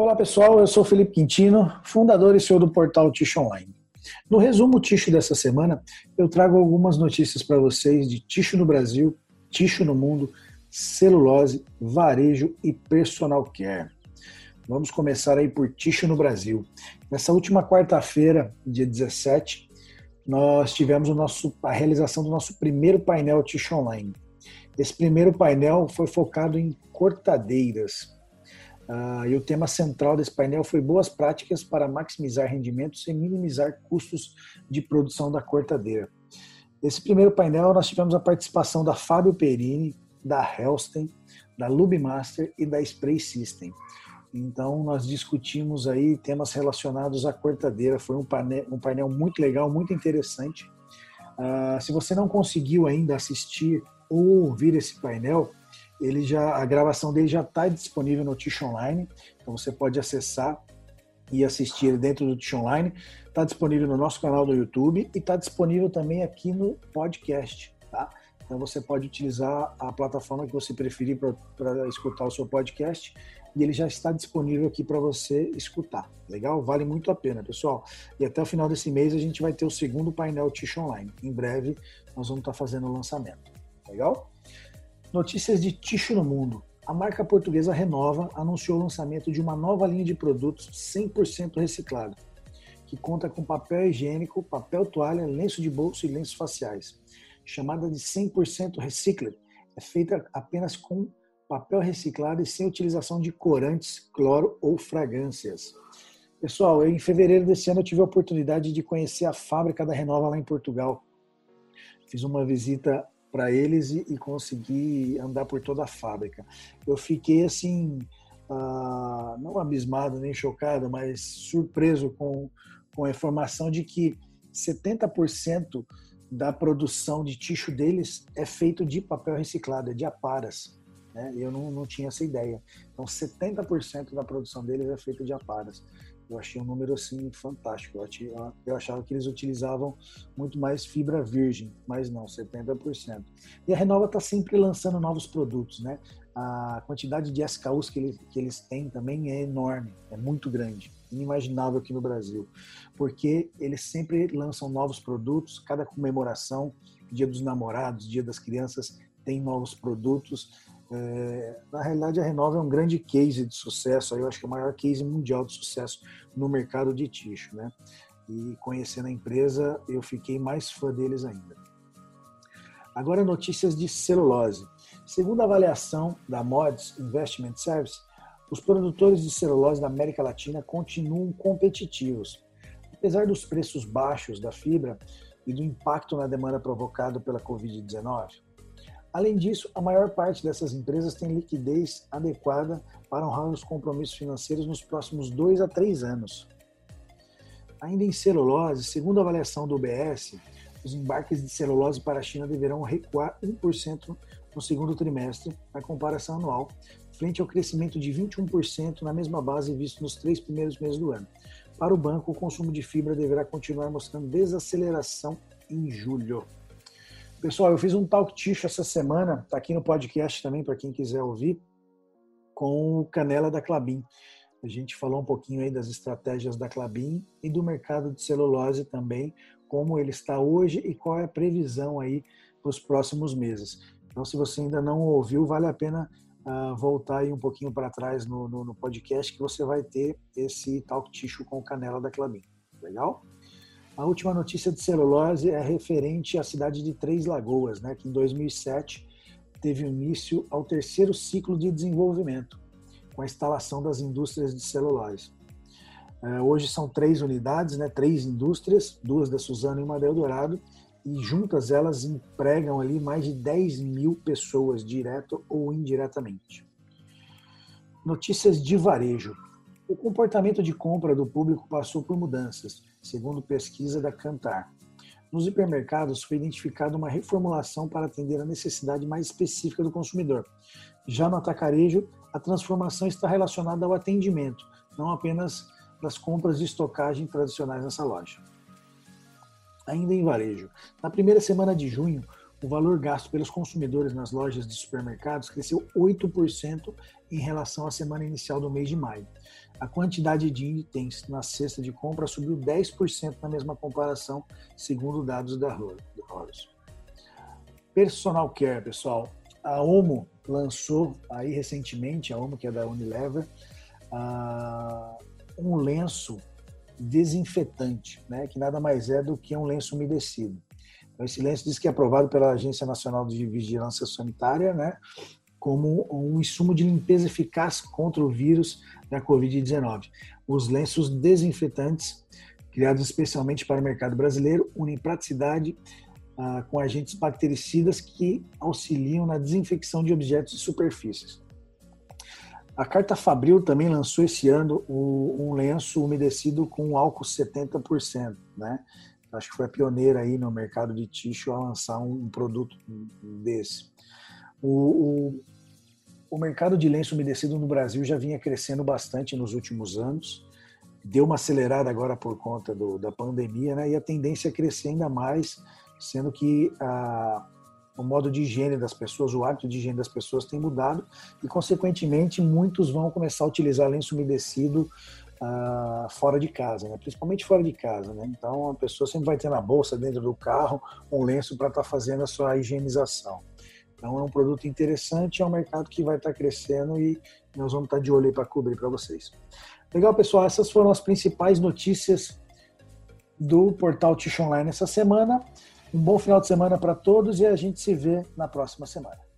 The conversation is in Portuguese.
Olá pessoal, eu sou Felipe Quintino, fundador e CEO do portal Ticho Online. No resumo Ticho dessa semana, eu trago algumas notícias para vocês de Ticho no Brasil, Ticho no mundo, celulose, varejo e personal care. Vamos começar aí por Ticho no Brasil. Nessa última quarta-feira, dia 17, nós tivemos nosso, a realização do nosso primeiro painel Ticho Online. Esse primeiro painel foi focado em cortadeiras, Uh, e o tema central desse painel foi boas práticas para maximizar rendimentos e minimizar custos de produção da cortadeira. Esse primeiro painel nós tivemos a participação da Fábio Perini, da Helston, da Lubmaster e da Spray System. Então nós discutimos aí temas relacionados à cortadeira. Foi um painel, um painel muito legal, muito interessante. Uh, se você não conseguiu ainda assistir ou ouvir esse painel, ele já a gravação dele já está disponível no Tish Online, então você pode acessar e assistir dentro do Tish Online. Está disponível no nosso canal do YouTube e está disponível também aqui no podcast, tá? Então você pode utilizar a plataforma que você preferir para escutar o seu podcast e ele já está disponível aqui para você escutar. Legal? Vale muito a pena, pessoal. E até o final desse mês a gente vai ter o segundo painel Tish Online. Em breve nós vamos estar tá fazendo o lançamento. Legal? Notícias de Ticho no Mundo. A marca portuguesa Renova anunciou o lançamento de uma nova linha de produtos 100% reciclado, que conta com papel higiênico, papel toalha, lenço de bolso e lenços faciais. Chamada de 100% Recycled, é feita apenas com papel reciclado e sem utilização de corantes, cloro ou fragrâncias. Pessoal, em fevereiro desse ano eu tive a oportunidade de conhecer a fábrica da Renova lá em Portugal. Fiz uma visita para eles e, e, conseguir andar por toda a fábrica. Eu fiquei assim, uh, não abismado nem chocado, mas surpreso com, com a informação de que 70% da produção de ticho deles é feito de papel reciclado, é de aparas. Né? Eu não, não tinha essa ideia. Então, 70% da produção deles é feito de aparas. Eu achei um número assim fantástico. Eu, achava que eles utilizavam muito mais fibra virgem, mas não, 70%. E a Renova está sempre lançando novos produtos, né? A quantidade de SKUs que eles, que eles têm também é enorme, é muito grande, inimaginável aqui no Brasil, porque eles sempre lançam novos produtos, cada comemoração, Dia dos Namorados, Dia das Crianças, tem novos produtos é, na realidade, a Renova é um grande case de sucesso, eu acho que é o maior case mundial de sucesso no mercado de tixo. Né? E conhecendo a empresa, eu fiquei mais fã deles ainda. Agora, notícias de celulose. Segundo a avaliação da Mods Investment Service, os produtores de celulose da América Latina continuam competitivos. Apesar dos preços baixos da fibra e do impacto na demanda provocado pela Covid-19, Além disso, a maior parte dessas empresas tem liquidez adequada para honrar os compromissos financeiros nos próximos dois a três anos. Ainda em celulose, segundo a avaliação do UBS, os embarques de celulose para a China deverão recuar 1% no segundo trimestre, na comparação anual, frente ao crescimento de 21% na mesma base visto nos três primeiros meses do ano. Para o banco, o consumo de fibra deverá continuar mostrando desaceleração em julho. Pessoal, eu fiz um talk ticho essa semana, tá aqui no podcast também para quem quiser ouvir, com o Canela da Clabin. A gente falou um pouquinho aí das estratégias da Clabin e do mercado de celulose também, como ele está hoje e qual é a previsão aí para os próximos meses. Então, se você ainda não ouviu, vale a pena uh, voltar aí um pouquinho para trás no, no, no, podcast que você vai ter esse talk ticho com o Canela da Clabin. Legal? A última notícia de celulose é referente à cidade de Três Lagoas, né, que em 2007 teve início ao terceiro ciclo de desenvolvimento, com a instalação das indústrias de celulose. É, hoje são três unidades, né, três indústrias, duas da Suzano e uma da Eldorado, e juntas elas empregam ali mais de 10 mil pessoas, direto ou indiretamente. Notícias de varejo. O comportamento de compra do público passou por mudanças segundo pesquisa da Cantar. Nos hipermercados foi identificada uma reformulação para atender a necessidade mais específica do consumidor. Já no atacarejo, a transformação está relacionada ao atendimento, não apenas das compras de estocagem tradicionais nessa loja. Ainda em varejo, na primeira semana de junho, o valor gasto pelos consumidores nas lojas de supermercados cresceu 8% em relação à semana inicial do mês de maio. A quantidade de itens na cesta de compra subiu 10% na mesma comparação, segundo dados da Horus. Personal Care, pessoal. A Omo lançou aí recentemente, a Omo, que é da Unilever, uh, um lenço desinfetante, né, que nada mais é do que um lenço umedecido. Esse lenço diz que é aprovado pela Agência Nacional de Vigilância Sanitária, né, como um insumo de limpeza eficaz contra o vírus da Covid-19. Os lenços desinfetantes, criados especialmente para o mercado brasileiro, unem praticidade ah, com agentes bactericidas que auxiliam na desinfecção de objetos e superfícies. A Carta Fabril também lançou esse ano um lenço umedecido com álcool 70%, né? Acho que foi a pioneira aí no mercado de tixo a lançar um produto desse. O, o, o mercado de lenço umedecido no Brasil já vinha crescendo bastante nos últimos anos, deu uma acelerada agora por conta do, da pandemia, né? E a tendência é crescer ainda mais, sendo que a, o modo de higiene das pessoas, o hábito de higiene das pessoas tem mudado e, consequentemente, muitos vão começar a utilizar lenço umedecido uh, fora de casa, né? principalmente fora de casa. Né? Então, a pessoa sempre vai ter na bolsa, dentro do carro, um lenço para estar tá fazendo a sua higienização. Então, é um produto interessante, é um mercado que vai estar tá crescendo e nós vamos estar tá de olho para cobrir para vocês. Legal, pessoal, essas foram as principais notícias do portal Tish Online essa semana. Um bom final de semana para todos e a gente se vê na próxima semana.